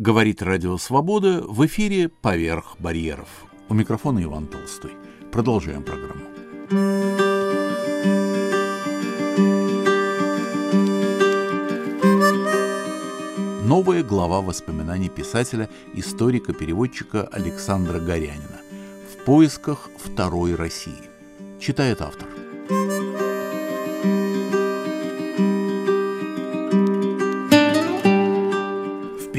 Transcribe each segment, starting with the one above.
Говорит Радио Свобода в эфире «Поверх барьеров». У микрофона Иван Толстой. Продолжаем программу. Новая глава воспоминаний писателя, историка, переводчика Александра Горянина «В поисках второй России». Читает автор. В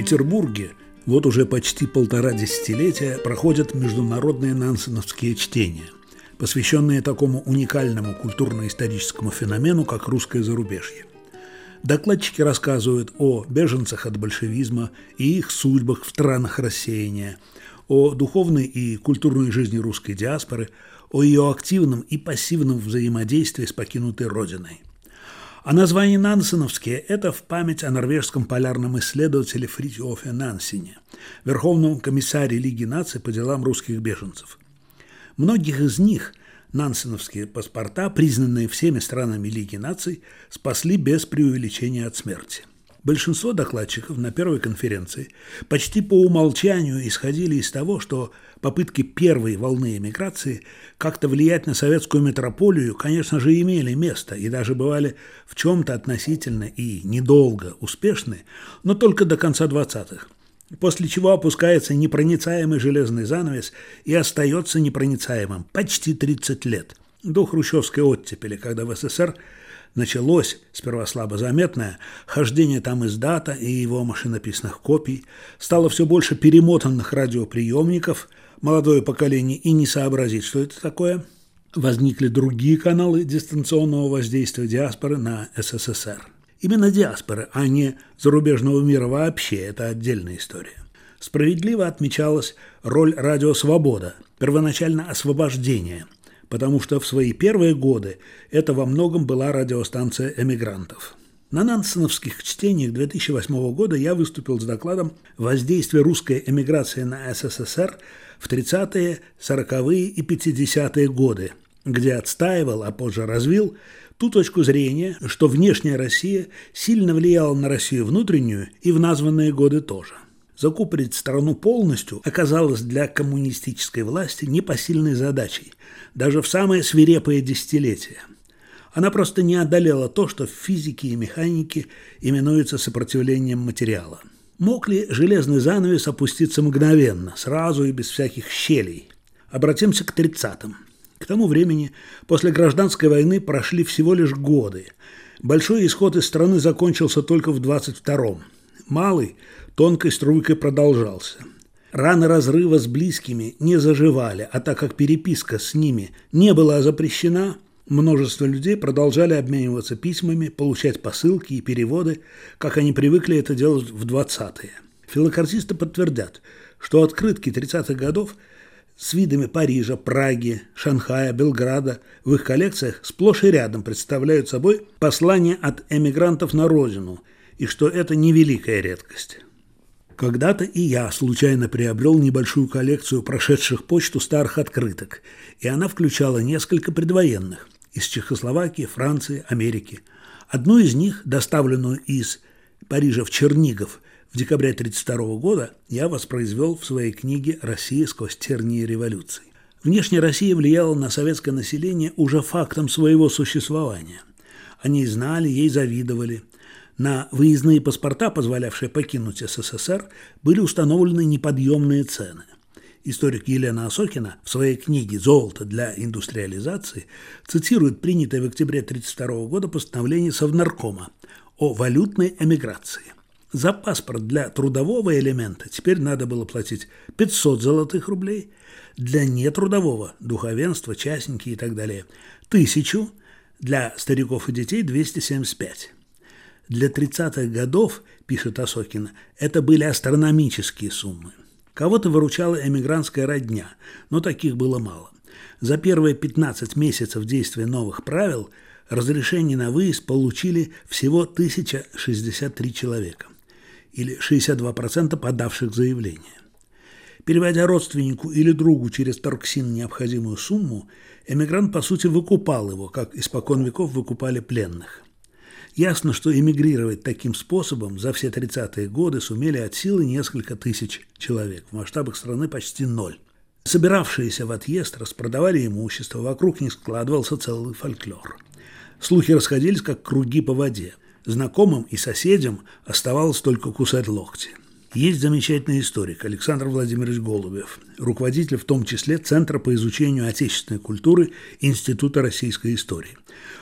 Петербурге вот уже почти полтора десятилетия проходят международные нансеновские чтения, посвященные такому уникальному культурно-историческому феномену, как русское зарубежье. Докладчики рассказывают о беженцах от большевизма и их судьбах в странах рассеяния, о духовной и культурной жизни русской диаспоры, о ее активном и пассивном взаимодействии с покинутой родиной. А название Нансеновские – это в память о норвежском полярном исследователе Фритьофе Нансене, верховном комиссаре Лиги наций по делам русских беженцев. Многих из них Нансеновские паспорта, признанные всеми странами Лиги наций, спасли без преувеличения от смерти. Большинство докладчиков на первой конференции почти по умолчанию исходили из того, что попытки первой волны эмиграции как-то влиять на советскую метрополию, конечно же, имели место и даже бывали в чем-то относительно и недолго успешны, но только до конца 20-х после чего опускается непроницаемый железный занавес и остается непроницаемым почти 30 лет, до хрущевской оттепели, когда в СССР началось, сперва слабо заметное, хождение там из дата и его машинописных копий, стало все больше перемотанных радиоприемников, молодое поколение и не сообразит, что это такое. Возникли другие каналы дистанционного воздействия диаспоры на СССР. Именно диаспоры, а не зарубежного мира вообще – это отдельная история. Справедливо отмечалась роль радио «Свобода», первоначально освобождение – потому что в свои первые годы это во многом была радиостанция эмигрантов. На Нансеновских чтениях 2008 года я выступил с докладом «Воздействие русской эмиграции на СССР в 30-е, 40-е и 50-е годы», где отстаивал, а позже развил ту точку зрения, что внешняя Россия сильно влияла на Россию внутреннюю и в названные годы тоже. Закупорить страну полностью оказалось для коммунистической власти непосильной задачей, даже в самое свирепое десятилетие. Она просто не одолела то, что в физике и механике именуется сопротивлением материала. Мог ли железный занавес опуститься мгновенно, сразу и без всяких щелей? Обратимся к 30-м. К тому времени, после гражданской войны, прошли всего лишь годы. Большой исход из страны закончился только в 22-м. Малый тонкой струйкой продолжался. Раны разрыва с близкими не заживали, а так как переписка с ними не была запрещена, множество людей продолжали обмениваться письмами, получать посылки и переводы, как они привыкли это делать в 20-е. Филокартисты подтвердят, что открытки 30-х годов с видами Парижа, Праги, Шанхая, Белграда в их коллекциях сплошь и рядом представляют собой послания от эмигрантов на родину, и что это невеликая редкость. Когда-то и я случайно приобрел небольшую коллекцию прошедших почту старых открыток, и она включала несколько предвоенных из Чехословакии, Франции, Америки. Одну из них, доставленную из Парижа в Чернигов в декабре 1932 года, я воспроизвел в своей книге «Россия сквозь тернии революции». Внешняя Россия влияла на советское население уже фактом своего существования. Они знали, ей завидовали – на выездные паспорта, позволявшие покинуть СССР, были установлены неподъемные цены. Историк Елена Осокина в своей книге «Золото для индустриализации» цитирует принятое в октябре 1932 года постановление Совнаркома о валютной эмиграции. За паспорт для трудового элемента теперь надо было платить 500 золотых рублей, для нетрудового – духовенства, частники и так далее – тысячу, для стариков и детей – 275. Для 30-х годов, пишет Осокина, это были астрономические суммы. Кого-то выручала эмигрантская родня, но таких было мало. За первые 15 месяцев действия новых правил разрешение на выезд получили всего 1063 человека, или 62% подавших заявление. Переводя родственнику или другу через торксин необходимую сумму, эмигрант, по сути, выкупал его, как испокон веков выкупали пленных – Ясно, что эмигрировать таким способом за все 30-е годы сумели от силы несколько тысяч человек, в масштабах страны почти ноль. Собиравшиеся в отъезд распродавали имущество, вокруг них складывался целый фольклор. Слухи расходились, как круги по воде. Знакомым и соседям оставалось только кусать локти. Есть замечательный историк Александр Владимирович Голубев, руководитель в том числе Центра по изучению отечественной культуры Института российской истории.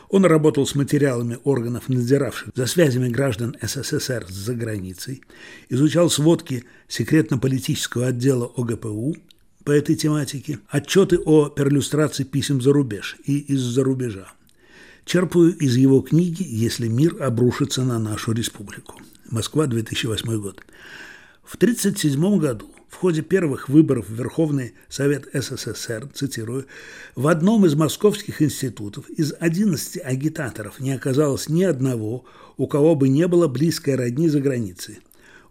Он работал с материалами органов, надзиравших за связями граждан СССР с границей, изучал сводки секретно-политического отдела ОГПУ по этой тематике, отчеты о перлюстрации писем за рубеж и из-за рубежа. Черпаю из его книги «Если мир обрушится на нашу республику». Москва, 2008 год. В 1937 году в ходе первых выборов в Верховный Совет СССР, цитирую, в одном из московских институтов из 11 агитаторов не оказалось ни одного, у кого бы не было близкой родни за границей.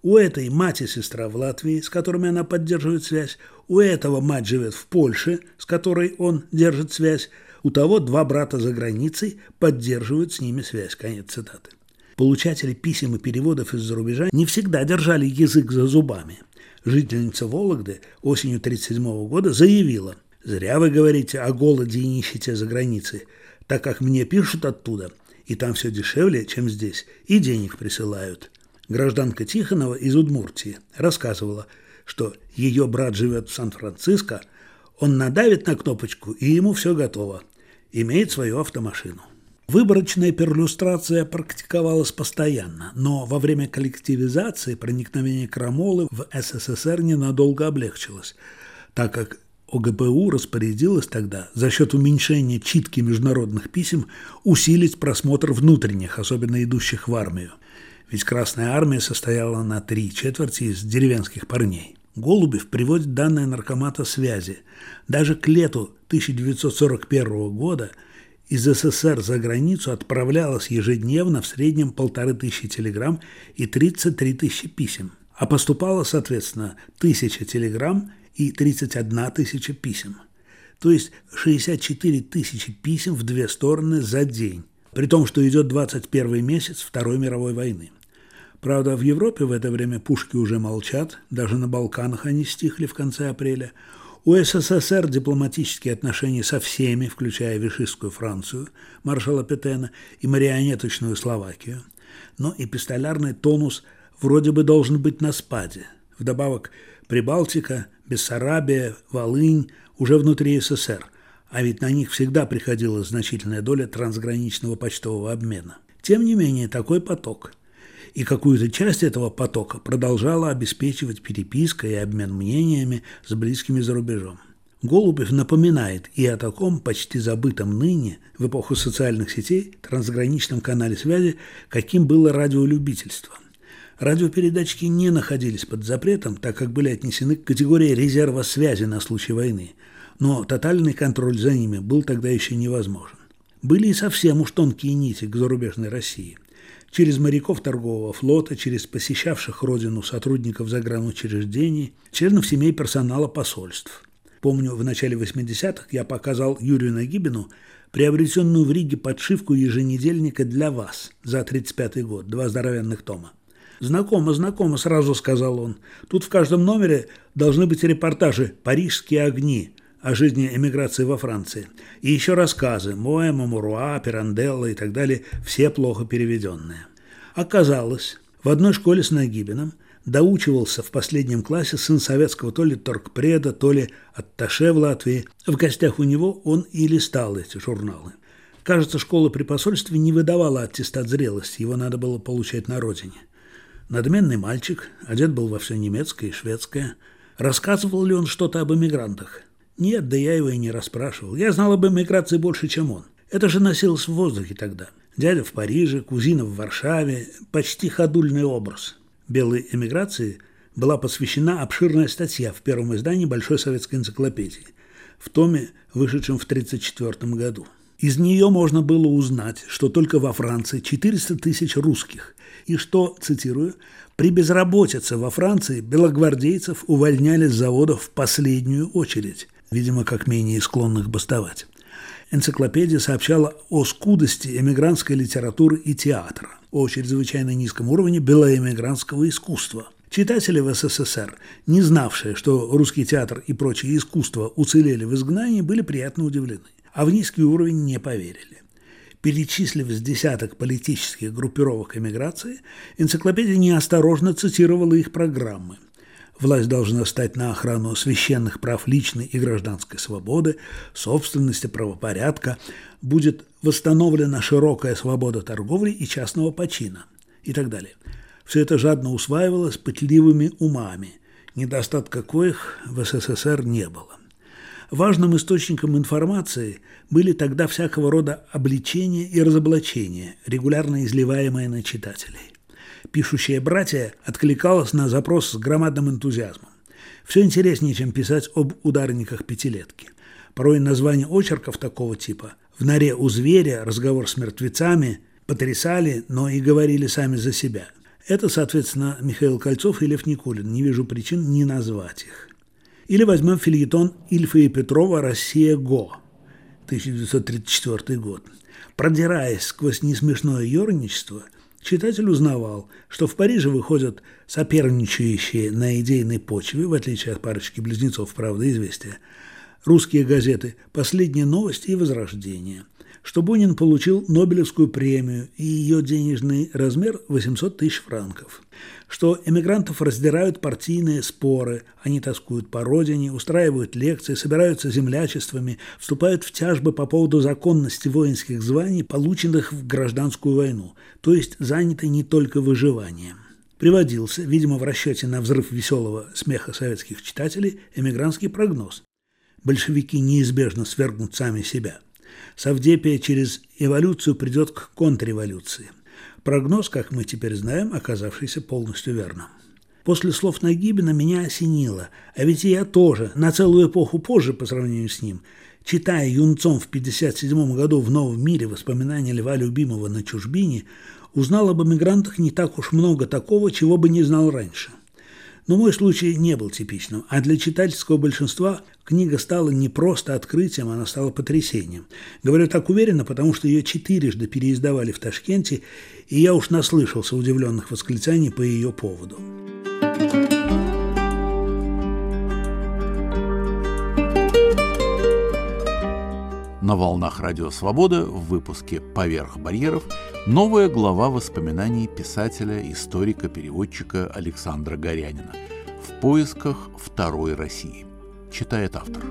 У этой мать и сестра в Латвии, с которыми она поддерживает связь, у этого мать живет в Польше, с которой он держит связь, у того два брата за границей поддерживают с ними связь. Конец цитаты. Получатели писем и переводов из-за рубежа не всегда держали язык за зубами. Жительница Вологды осенью 1937 года заявила, «Зря вы говорите о голоде и нищете за границей, так как мне пишут оттуда, и там все дешевле, чем здесь, и денег присылают». Гражданка Тихонова из Удмуртии рассказывала, что ее брат живет в Сан-Франциско, он надавит на кнопочку, и ему все готово. Имеет свою автомашину. Выборочная перлюстрация практиковалась постоянно, но во время коллективизации проникновение крамолы в СССР ненадолго облегчилось, так как ОГПУ распорядилась тогда за счет уменьшения читки международных писем усилить просмотр внутренних, особенно идущих в армию. Ведь Красная Армия состояла на три четверти из деревенских парней. Голубев приводит данные наркомата связи. Даже к лету 1941 года – из СССР за границу отправлялось ежедневно в среднем полторы тысячи телеграмм и 33 тысячи писем, а поступало, соответственно, тысяча телеграмм и 31 тысяча писем. То есть 64 тысячи писем в две стороны за день, при том, что идет 21 месяц Второй мировой войны. Правда, в Европе в это время пушки уже молчат, даже на Балканах они стихли в конце апреля – у СССР дипломатические отношения со всеми, включая Вишистскую Францию, маршала Петена, и марионеточную Словакию. Но эпистолярный тонус вроде бы должен быть на спаде. Вдобавок Прибалтика, Бессарабия, Волынь уже внутри СССР, а ведь на них всегда приходила значительная доля трансграничного почтового обмена. Тем не менее, такой поток – и какую-то часть этого потока продолжала обеспечивать переписка и обмен мнениями с близкими за рубежом. Голубев напоминает и о таком почти забытом ныне, в эпоху социальных сетей, трансграничном канале связи, каким было радиолюбительство. Радиопередатчики не находились под запретом, так как были отнесены к категории резерва связи на случай войны, но тотальный контроль за ними был тогда еще невозможен. Были и совсем уж тонкие нити к зарубежной России – через моряков торгового флота, через посещавших родину сотрудников загранучреждений, членов семей персонала посольств. Помню, в начале 80-х я показал Юрию Нагибину приобретенную в Риге подшивку еженедельника для вас за 35-й год, два здоровенных тома. «Знакомо, знакомо», – сразу сказал он. «Тут в каждом номере должны быть репортажи «Парижские огни», о жизни эмиграции во Франции. И еще рассказы Моэма, Муруа, Пиранделла и так далее, все плохо переведенные. Оказалось, в одной школе с Нагибиным доучивался в последнем классе сын советского то ли торгпреда, то ли атташе в Латвии. В гостях у него он и листал эти журналы. Кажется, школа при посольстве не выдавала аттестат зрелости, его надо было получать на родине. Надменный мальчик, одет был во все немецкое и шведское. Рассказывал ли он что-то об эмигрантах? Нет, да я его и не расспрашивал. Я знал об эмиграции больше, чем он. Это же носилось в воздухе тогда. Дядя в Париже, кузина в Варшаве. Почти ходульный образ. Белой эмиграции была посвящена обширная статья в первом издании Большой советской энциклопедии, в томе, вышедшем в 1934 году. Из нее можно было узнать, что только во Франции 400 тысяч русских, и что, цитирую, «при безработице во Франции белогвардейцев увольняли с заводов в последнюю очередь, видимо, как менее склонных бастовать. Энциклопедия сообщала о скудости эмигрантской литературы и театра, о чрезвычайно низком уровне белоэмигрантского искусства. Читатели в СССР, не знавшие, что русский театр и прочие искусства уцелели в изгнании, были приятно удивлены, а в низкий уровень не поверили. Перечислив с десяток политических группировок эмиграции, энциклопедия неосторожно цитировала их программы – Власть должна стать на охрану священных прав личной и гражданской свободы, собственности, правопорядка, будет восстановлена широкая свобода торговли и частного почина и так далее. Все это жадно усваивалось пытливыми умами, недостатка коих в СССР не было. Важным источником информации были тогда всякого рода обличения и разоблачения, регулярно изливаемые на читателей пишущее братья откликалось на запрос с громадным энтузиазмом. Все интереснее, чем писать об ударниках пятилетки. Порой названия очерков такого типа «В норе у зверя», «Разговор с мертвецами» потрясали, но и говорили сами за себя. Это, соответственно, Михаил Кольцов и Лев Никулин. Не вижу причин не назвать их. Или возьмем фильетон Ильфа и Петрова «Россия Го» 1934 год. Продираясь сквозь несмешное ерничество – Читатель узнавал, что в Париже выходят соперничающие на идейной почве, в отличие от парочки близнецов «Правда известия», русские газеты «Последняя новость» и «Возрождение», что Бунин получил Нобелевскую премию и ее денежный размер 800 тысяч франков – что эмигрантов раздирают партийные споры, они тоскуют по родине, устраивают лекции, собираются землячествами, вступают в тяжбы по поводу законности воинских званий, полученных в гражданскую войну, то есть заняты не только выживанием. Приводился, видимо, в расчете на взрыв веселого смеха советских читателей, эмигрантский прогноз. Большевики неизбежно свергнут сами себя. Савдепия через эволюцию придет к контрреволюции. Прогноз, как мы теперь знаем, оказавшийся полностью верным. После слов Нагибина меня осенило, а ведь и я тоже, на целую эпоху позже по сравнению с ним, читая юнцом в 1957 году в «Новом мире» воспоминания Льва Любимого на чужбине, узнал об эмигрантах не так уж много такого, чего бы не знал раньше. Но мой случай не был типичным, а для читательского большинства книга стала не просто открытием, она стала потрясением. Говорю так уверенно, потому что ее четырежды переиздавали в Ташкенте, и я уж наслышался удивленных восклицаний по ее поводу. На волнах Радио Свобода в выпуске «Поверх барьеров» новая глава воспоминаний писателя, историка, переводчика Александра Горянина «В поисках второй России». Читает автор.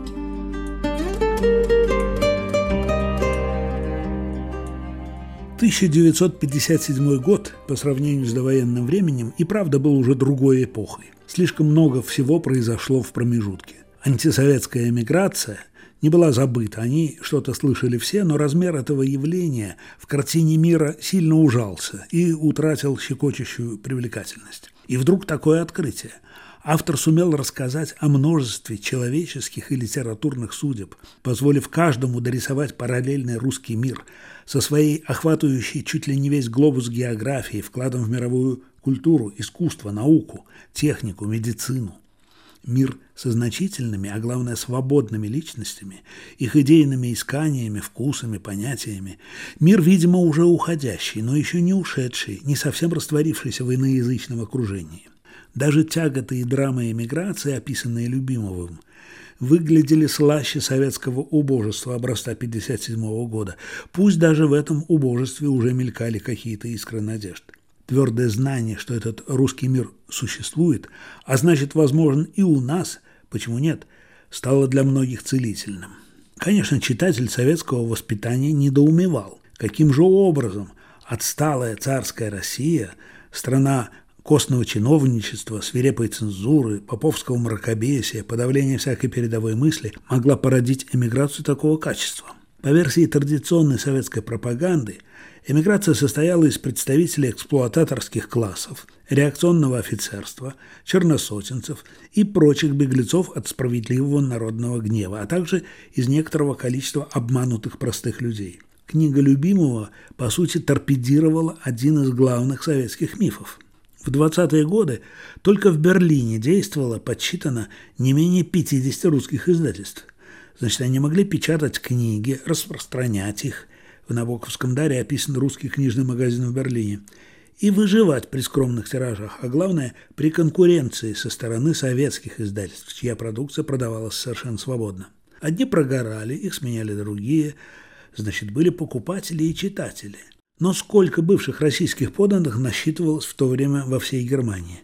«1957 год, по сравнению с довоенным временем, и правда был уже другой эпохой. Слишком много всего произошло в промежутке. Антисоветская эмиграция – не была забыта. Они что-то слышали все, но размер этого явления в картине мира сильно ужался и утратил щекочущую привлекательность. И вдруг такое открытие. Автор сумел рассказать о множестве человеческих и литературных судеб, позволив каждому дорисовать параллельный русский мир со своей охватывающей чуть ли не весь глобус географии, вкладом в мировую культуру, искусство, науку, технику, медицину мир со значительными, а главное свободными личностями, их идейными исканиями, вкусами, понятиями. Мир, видимо, уже уходящий, но еще не ушедший, не совсем растворившийся в иноязычном окружении. Даже тяготы и драмы эмиграции, описанные Любимовым, выглядели слаще советского убожества образца 1957 года. Пусть даже в этом убожестве уже мелькали какие-то искры надежды твердое знание, что этот русский мир существует, а значит, возможен и у нас, почему нет, стало для многих целительным. Конечно, читатель советского воспитания недоумевал, каким же образом отсталая царская Россия, страна костного чиновничества, свирепой цензуры, поповского мракобесия, подавления всякой передовой мысли могла породить эмиграцию такого качества. По версии традиционной советской пропаганды, Эмиграция состояла из представителей эксплуататорских классов, реакционного офицерства, черносотенцев и прочих беглецов от справедливого народного гнева, а также из некоторого количества обманутых простых людей. Книга любимого, по сути, торпедировала один из главных советских мифов. В 20-е годы только в Берлине действовало, подсчитано, не менее 50 русских издательств – Значит, они могли печатать книги, распространять их. В Набоковском даре описан русский книжный магазин в Берлине. И выживать при скромных тиражах, а главное, при конкуренции со стороны советских издательств, чья продукция продавалась совершенно свободно. Одни прогорали, их сменяли другие, значит, были покупатели и читатели. Но сколько бывших российских поданных насчитывалось в то время во всей Германии?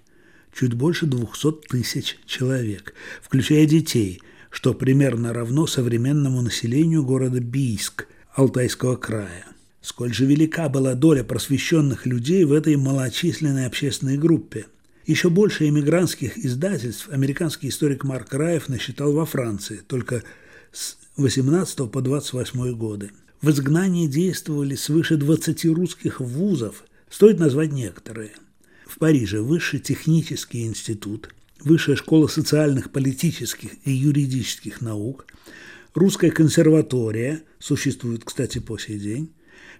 Чуть больше 200 тысяч человек, включая детей – что примерно равно современному населению города Бийск Алтайского края. Сколь же велика была доля просвещенных людей в этой малочисленной общественной группе. Еще больше эмигрантских издательств американский историк Марк Раев насчитал во Франции, только с 18 по 28 годы. В изгнании действовали свыше 20 русских вузов, стоит назвать некоторые. В Париже Высший технический институт – Высшая школа социальных, политических и юридических наук, Русская консерватория, существует, кстати, по сей день,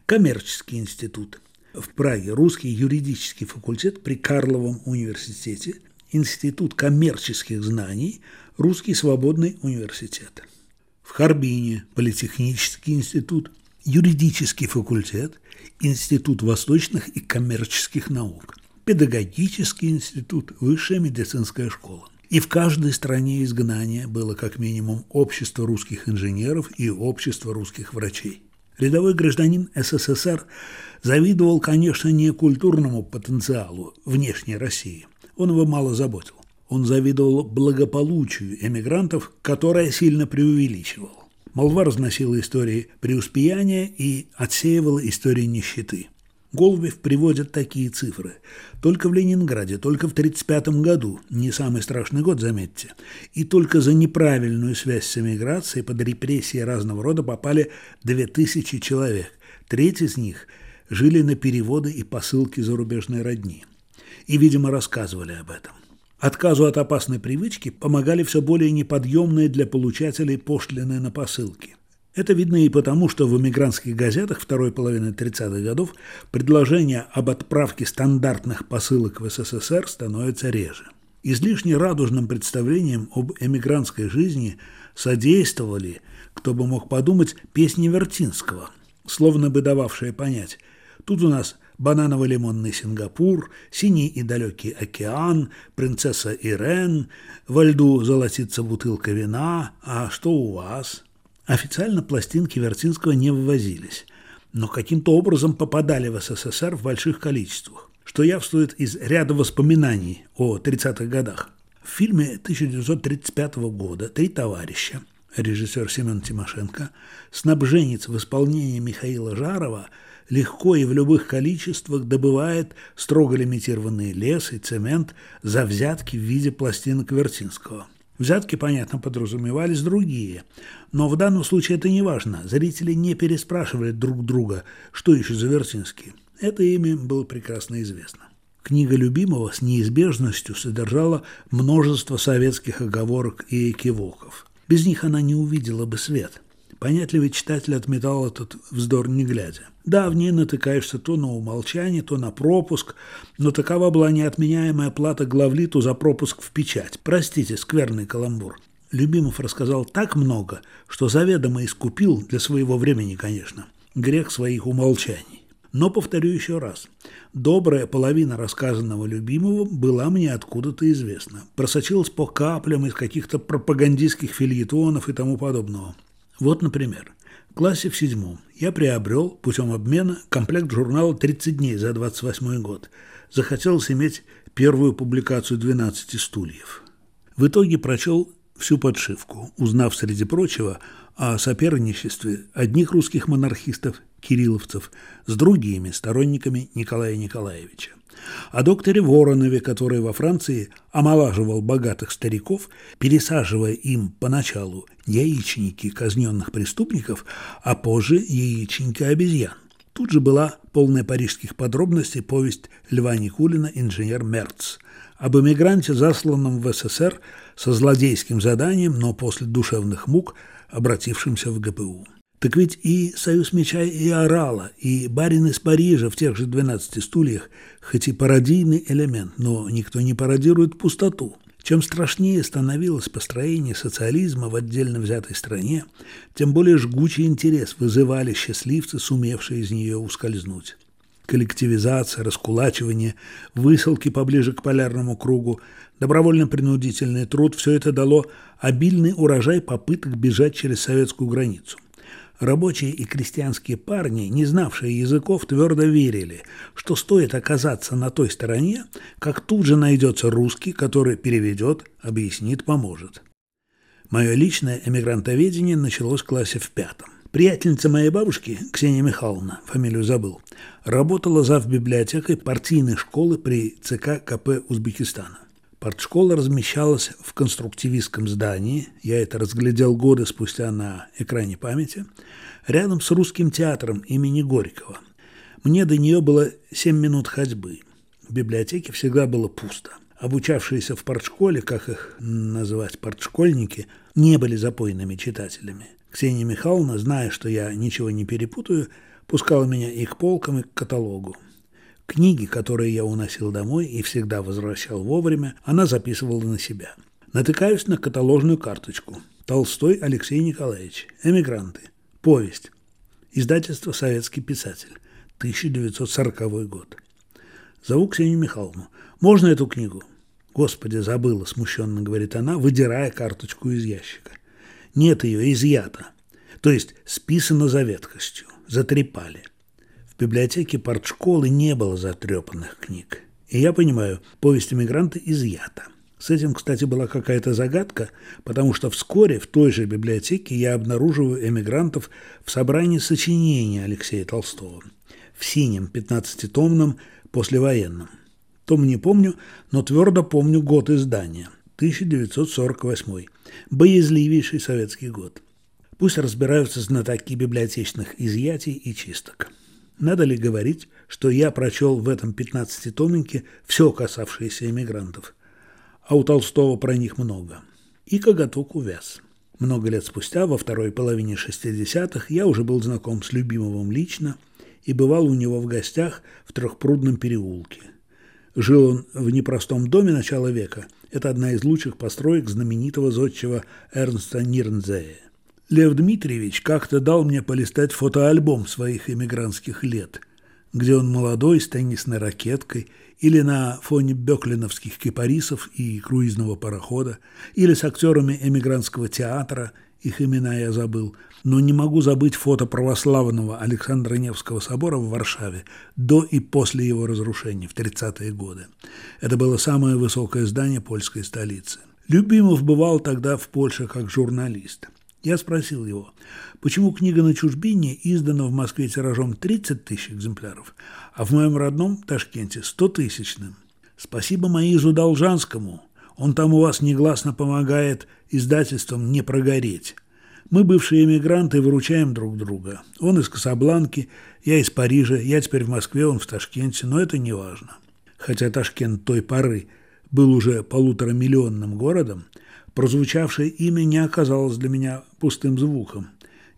Коммерческий институт, в Праге Русский юридический факультет при Карловом университете, Институт коммерческих знаний, Русский свободный университет. В Харбине Политехнический институт, юридический факультет, Институт восточных и коммерческих наук – педагогический институт, высшая медицинская школа. И в каждой стране изгнания было как минимум общество русских инженеров и общество русских врачей. Рядовой гражданин СССР завидовал, конечно, не культурному потенциалу внешней России. Он его мало заботил. Он завидовал благополучию эмигрантов, которое сильно преувеличивал. Молва разносила истории преуспеяния и отсеивала истории нищеты. Голубев приводит такие цифры. Только в Ленинграде, только в 1935 году, не самый страшный год, заметьте, и только за неправильную связь с эмиграцией под репрессии разного рода попали 2000 человек. Треть из них жили на переводы и посылки зарубежной родни. И, видимо, рассказывали об этом. Отказу от опасной привычки помогали все более неподъемные для получателей пошлины на посылки – это видно и потому, что в эмигрантских газетах второй половины 30-х годов предложения об отправке стандартных посылок в СССР становятся реже. Излишне радужным представлением об эмигрантской жизни содействовали, кто бы мог подумать, песни Вертинского, словно бы дававшие понять «тут у нас бананово-лимонный Сингапур, синий и далекий океан, принцесса Ирен, во льду золотится бутылка вина, а что у вас?» Официально пластинки Вертинского не вывозились, но каким-то образом попадали в СССР в больших количествах, что явствует из ряда воспоминаний о 30-х годах. В фильме 1935 года «Три товарища» режиссер Семен Тимошенко, снабженец в исполнении Михаила Жарова легко и в любых количествах добывает строго лимитированный лес и цемент за взятки в виде пластинок Вертинского – Взятки, понятно, подразумевались другие. Но в данном случае это не важно. Зрители не переспрашивали друг друга, что еще за Вертинский. Это имя было прекрасно известно. Книга любимого с неизбежностью содержала множество советских оговорок и экивоков. Без них она не увидела бы свет. Понятливый читатель отметал этот вздор не глядя. Да, в ней натыкаешься то на умолчание, то на пропуск, но такова была неотменяемая плата главлиту за пропуск в печать. Простите, скверный каламбур. Любимов рассказал так много, что заведомо искупил, для своего времени, конечно, грех своих умолчаний. Но повторю еще раз. Добрая половина рассказанного любимого была мне откуда-то известна. Просочилась по каплям из каких-то пропагандистских фильетонов и тому подобного. Вот, например, в классе в седьмом я приобрел путем обмена комплект журнала «30 дней за 28 год». Захотелось иметь первую публикацию «12 стульев». В итоге прочел всю подшивку, узнав, среди прочего, о соперничестве одних русских монархистов, кирилловцев, с другими сторонниками Николая Николаевича о докторе Воронове, который во Франции омолаживал богатых стариков, пересаживая им поначалу яичники казненных преступников, а позже яичники обезьян. Тут же была полная парижских подробностей повесть Льва Никулина «Инженер Мерц» об эмигранте, засланном в СССР со злодейским заданием, но после душевных мук, обратившимся в ГПУ. Так ведь и «Союз меча» и «Орала», и «Барин из Парижа» в тех же «12 стульях», хоть и пародийный элемент, но никто не пародирует пустоту. Чем страшнее становилось построение социализма в отдельно взятой стране, тем более жгучий интерес вызывали счастливцы, сумевшие из нее ускользнуть. Коллективизация, раскулачивание, высылки поближе к полярному кругу, добровольно-принудительный труд – все это дало обильный урожай попыток бежать через советскую границу. Рабочие и крестьянские парни, не знавшие языков, твердо верили, что стоит оказаться на той стороне, как тут же найдется русский, который переведет, объяснит, поможет. Мое личное эмигрантоведение началось в классе в пятом. Приятельница моей бабушки, Ксения Михайловна, фамилию забыл, работала зав библиотекой партийной школы при ЦК КП Узбекистана. Партшкола размещалась в конструктивистском здании, я это разглядел годы спустя на экране памяти, рядом с русским театром имени Горького. Мне до нее было семь минут ходьбы. В библиотеке всегда было пусто. Обучавшиеся в партшколе, как их называть партшкольники, не были запойными читателями. Ксения Михайловна, зная, что я ничего не перепутаю, пускала меня и к полкам, и к каталогу. Книги, которые я уносил домой и всегда возвращал вовремя, она записывала на себя. Натыкаюсь на каталожную карточку. Толстой Алексей Николаевич. Эмигранты. Повесть. Издательство «Советский писатель». 1940 год. Зову Ксению Михайловну. «Можно эту книгу?» «Господи, забыла», – смущенно говорит она, выдирая карточку из ящика. «Нет ее, изъята. То есть списано за ветхостью. Затрепали. В библиотеке партшколы не было затрепанных книг. И я понимаю, повесть эмигранта изъята. С этим, кстати, была какая-то загадка, потому что вскоре в той же библиотеке я обнаруживаю эмигрантов в собрании сочинений Алексея Толстого в синем 15-томном послевоенном. Том не помню, но твердо помню год издания – 1948 боязливейший советский год. Пусть разбираются знатоки библиотечных изъятий и чисток. Надо ли говорить, что я прочел в этом пятнадцатитомнике все касавшееся эмигрантов, а у Толстого про них много. И коготок увяз. Много лет спустя, во второй половине 60-х, я уже был знаком с Любимовым лично и бывал у него в гостях в Трехпрудном переулке. Жил он в непростом доме начала века. Это одна из лучших построек знаменитого зодчего Эрнста Нирнзея. Лев Дмитриевич как-то дал мне полистать фотоальбом своих эмигрантских лет, где он молодой с теннисной ракеткой или на фоне беклиновских кипарисов и круизного парохода, или с актерами эмигрантского театра, их имена я забыл, но не могу забыть фото православного Александра Невского собора в Варшаве до и после его разрушения в 30-е годы. Это было самое высокое здание польской столицы. Любимов бывал тогда в Польше как журналист – я спросил его, почему книга «На чужбине» издана в Москве тиражом 30 тысяч экземпляров, а в моем родном Ташкенте 100 тысячным. Спасибо Маизу Должанскому. Он там у вас негласно помогает издательствам не прогореть. Мы, бывшие эмигранты, выручаем друг друга. Он из Касабланки, я из Парижа, я теперь в Москве, он в Ташкенте, но это не важно. Хотя Ташкент той поры был уже полуторамиллионным городом, Прозвучавшее имя не оказалось для меня пустым звуком.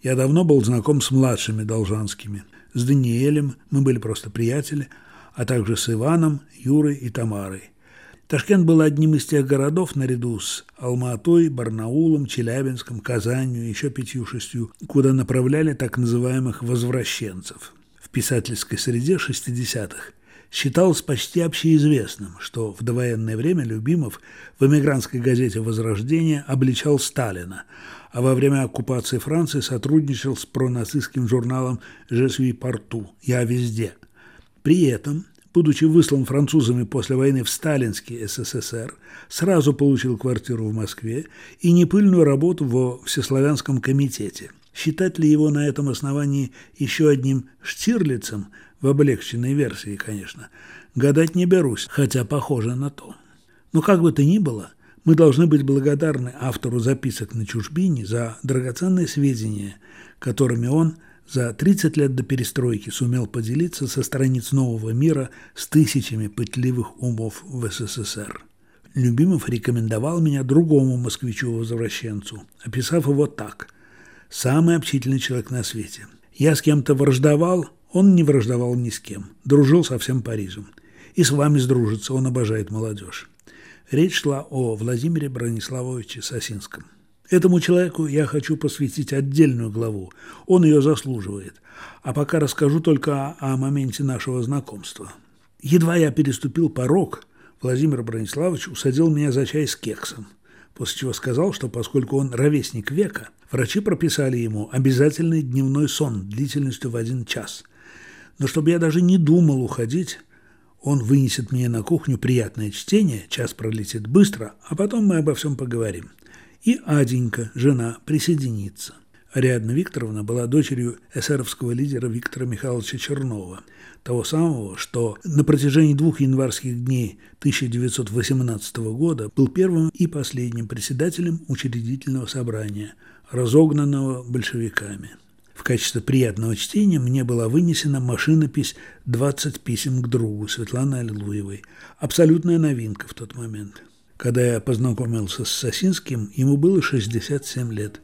Я давно был знаком с младшими Должанскими. С Даниэлем мы были просто приятели, а также с Иваном, Юрой и Тамарой. Ташкент был одним из тех городов, наряду с Алматой, Барнаулом, Челябинском, Казанью и еще пятью-шестью, куда направляли так называемых «возвращенцев». В писательской среде 60-х считалось почти общеизвестным, что в довоенное время Любимов в эмигрантской газете «Возрождение» обличал Сталина, а во время оккупации Франции сотрудничал с пронацистским журналом «Je suis partout» «Я везде». При этом, будучи выслан французами после войны в сталинский СССР, сразу получил квартиру в Москве и непыльную работу во Всеславянском комитете. Считать ли его на этом основании еще одним Штирлицем – в облегченной версии, конечно. Гадать не берусь, хотя похоже на то. Но как бы то ни было, мы должны быть благодарны автору записок на чужбине за драгоценные сведения, которыми он за 30 лет до перестройки сумел поделиться со страниц нового мира с тысячами пытливых умов в СССР. Любимов рекомендовал меня другому москвичу-возвращенцу, описав его так – «самый общительный человек на свете». Я с кем-то враждовал, он не враждовал ни с кем, дружил со всем Парижем. И с вами сдружится, он обожает молодежь. Речь шла о Владимире Брониславовиче Сосинском. Этому человеку я хочу посвятить отдельную главу. Он ее заслуживает. А пока расскажу только о, о моменте нашего знакомства. Едва я переступил порог, Владимир Брониславович усадил меня за чай с кексом, после чего сказал, что поскольку он ровесник века, врачи прописали ему обязательный дневной сон длительностью в один час. Но чтобы я даже не думал уходить, он вынесет мне на кухню приятное чтение, час пролетит быстро, а потом мы обо всем поговорим. И Аденька, жена, присоединится. Ариадна Викторовна была дочерью эсеровского лидера Виктора Михайловича Чернова, того самого, что на протяжении двух январских дней 1918 года был первым и последним председателем учредительного собрания, разогнанного большевиками. В качестве приятного чтения мне была вынесена машинопись «20 писем к другу» Светланы Аллилуевой. Абсолютная новинка в тот момент. Когда я познакомился с Сосинским, ему было 67 лет.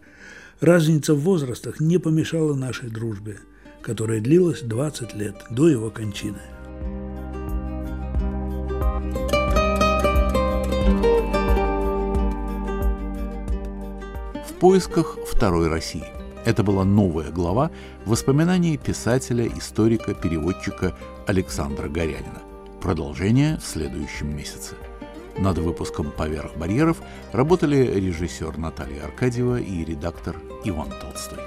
Разница в возрастах не помешала нашей дружбе, которая длилась 20 лет до его кончины. В поисках второй России – это была новая глава воспоминаний писателя, историка, переводчика Александра Горянина. Продолжение в следующем месяце. Над выпуском «Поверх барьеров» работали режиссер Наталья Аркадьева и редактор Иван Толстой.